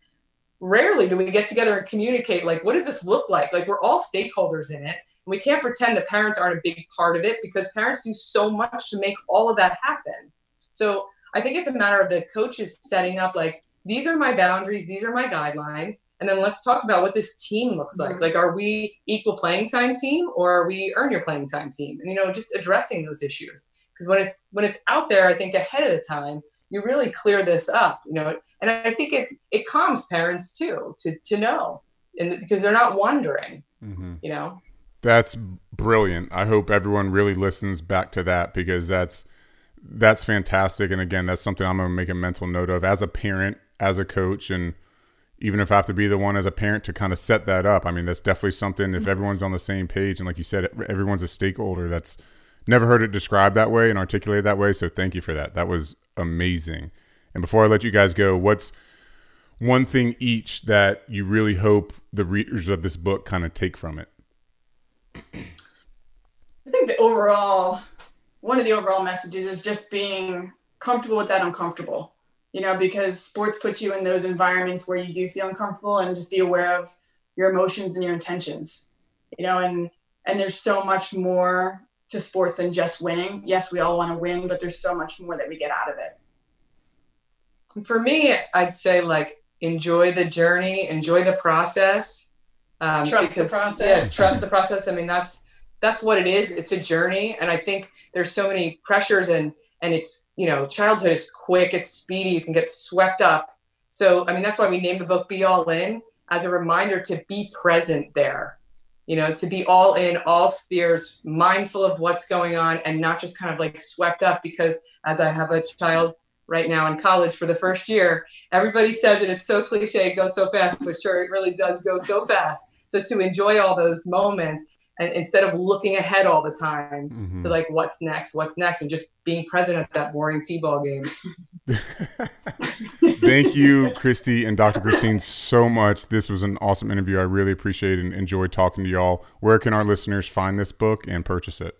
[SPEAKER 5] rarely do we get together and communicate like what does this look like? Like we're all stakeholders in it. And we can't pretend that parents aren't a big part of it because parents do so much to make all of that happen. So i think it's a matter of the coaches setting up like these are my boundaries these are my guidelines and then let's talk about what this team looks like. Mm-hmm. like are we equal playing time team or are we earn your playing time team? And you know just addressing those issues. Because when it's when it's out there i think ahead of the time you really clear this up you know and i think it it calms parents too to to know and because they're not wondering mm-hmm. you know
[SPEAKER 3] that's brilliant i hope everyone really listens back to that because that's that's fantastic and again that's something i'm going to make a mental note of as a parent as a coach and even if I have to be the one as a parent to kind of set that up. I mean, that's definitely something if mm-hmm. everyone's on the same page and like you said, everyone's a stakeholder. That's never heard it described that way and articulated that way. So thank you for that. That was amazing. And before I let you guys go, what's one thing each that you really hope the readers of this book kind of take from it?
[SPEAKER 6] I think the overall, one of the overall messages is just being comfortable with that uncomfortable you know, because sports puts you in those environments where you do feel uncomfortable and just be aware of your emotions and your intentions, you know, and, and there's so much more to sports than just winning. Yes, we all want to win, but there's so much more that we get out of it.
[SPEAKER 5] For me, I'd say like enjoy the journey, enjoy the process.
[SPEAKER 6] Um, trust because, the process.
[SPEAKER 5] Yeah, trust the process. I mean, that's that's what it is. It's a journey, and I think there's so many pressures and and it's you know childhood is quick it's speedy you can get swept up so i mean that's why we named the book be all in as a reminder to be present there you know to be all in all spheres mindful of what's going on and not just kind of like swept up because as i have a child right now in college for the first year everybody says it it's so cliche it goes so fast but sure it really does go so fast. So to enjoy all those moments and instead of looking ahead all the time mm-hmm. to like what's next what's next and just being present at that boring t-ball game.
[SPEAKER 3] Thank you christie and dr christine so much. This was an awesome interview. I really appreciate and enjoyed talking to y'all. Where can our listeners find this book and purchase it?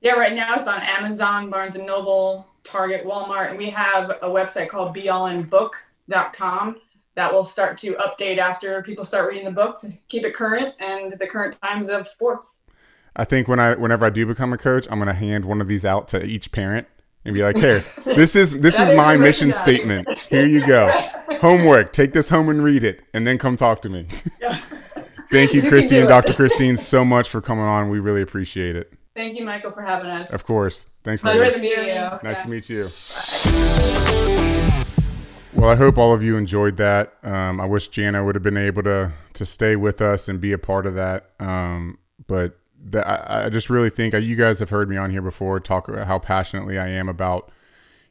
[SPEAKER 6] Yeah right now it's on amazon barnes and noble target walmart and we have a website called beallinbook.com that will start to update after people start reading the books and keep it current and the current times of sports.
[SPEAKER 3] I think when I whenever I do become a coach, I'm going to hand one of these out to each parent and be like, "Here, this is this is my mission statement. Here you go. Homework. Take this home and read it, and then come talk to me." Thank you, you Christie and Dr. Christine, so much for coming on. We really appreciate it.
[SPEAKER 6] Thank you, Michael, for having us.
[SPEAKER 3] Of course. Thanks,
[SPEAKER 6] Pleasure
[SPEAKER 3] ladies.
[SPEAKER 6] to meet you.
[SPEAKER 3] Nice
[SPEAKER 6] Yes.
[SPEAKER 3] to meet you. Well, I hope all of you enjoyed that. Um, I wish Jana would have been able to to stay with us and be a part of that. Um, but I, I just really think uh, you guys have heard me on here before talk about how passionately I am about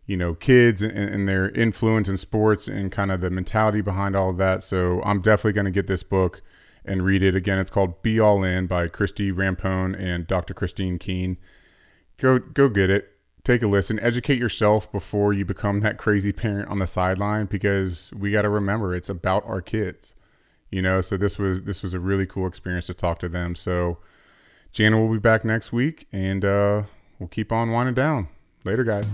[SPEAKER 3] you know kids and, and their influence in sports and kind of the mentality behind all of that. So I'm definitely going to get this book and read it again. It's called Be All In by Christie Rampone and Dr. Christine Keene. Go go get it. Take a listen. Educate yourself before you become that crazy parent on the sideline because we got to remember it's about our kids. You know, so this was this was a really cool experience to talk to them. So Jana will be back next week and uh, we'll keep on winding down. Later, guys.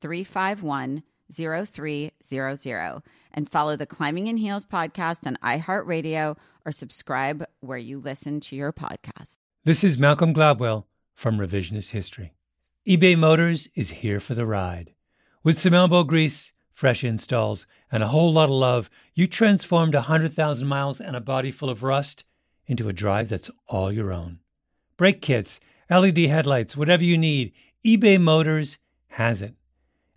[SPEAKER 7] 351 0300 and follow the Climbing in Heels podcast on iHeartRadio or subscribe where you listen to your podcast.
[SPEAKER 8] This is Malcolm Gladwell from Revisionist History. eBay Motors is here for the ride. With some elbow grease, fresh installs, and a whole lot of love, you transformed 100,000 miles and a body full of rust into a drive that's all your own. Brake kits, LED headlights, whatever you need, eBay Motors has it.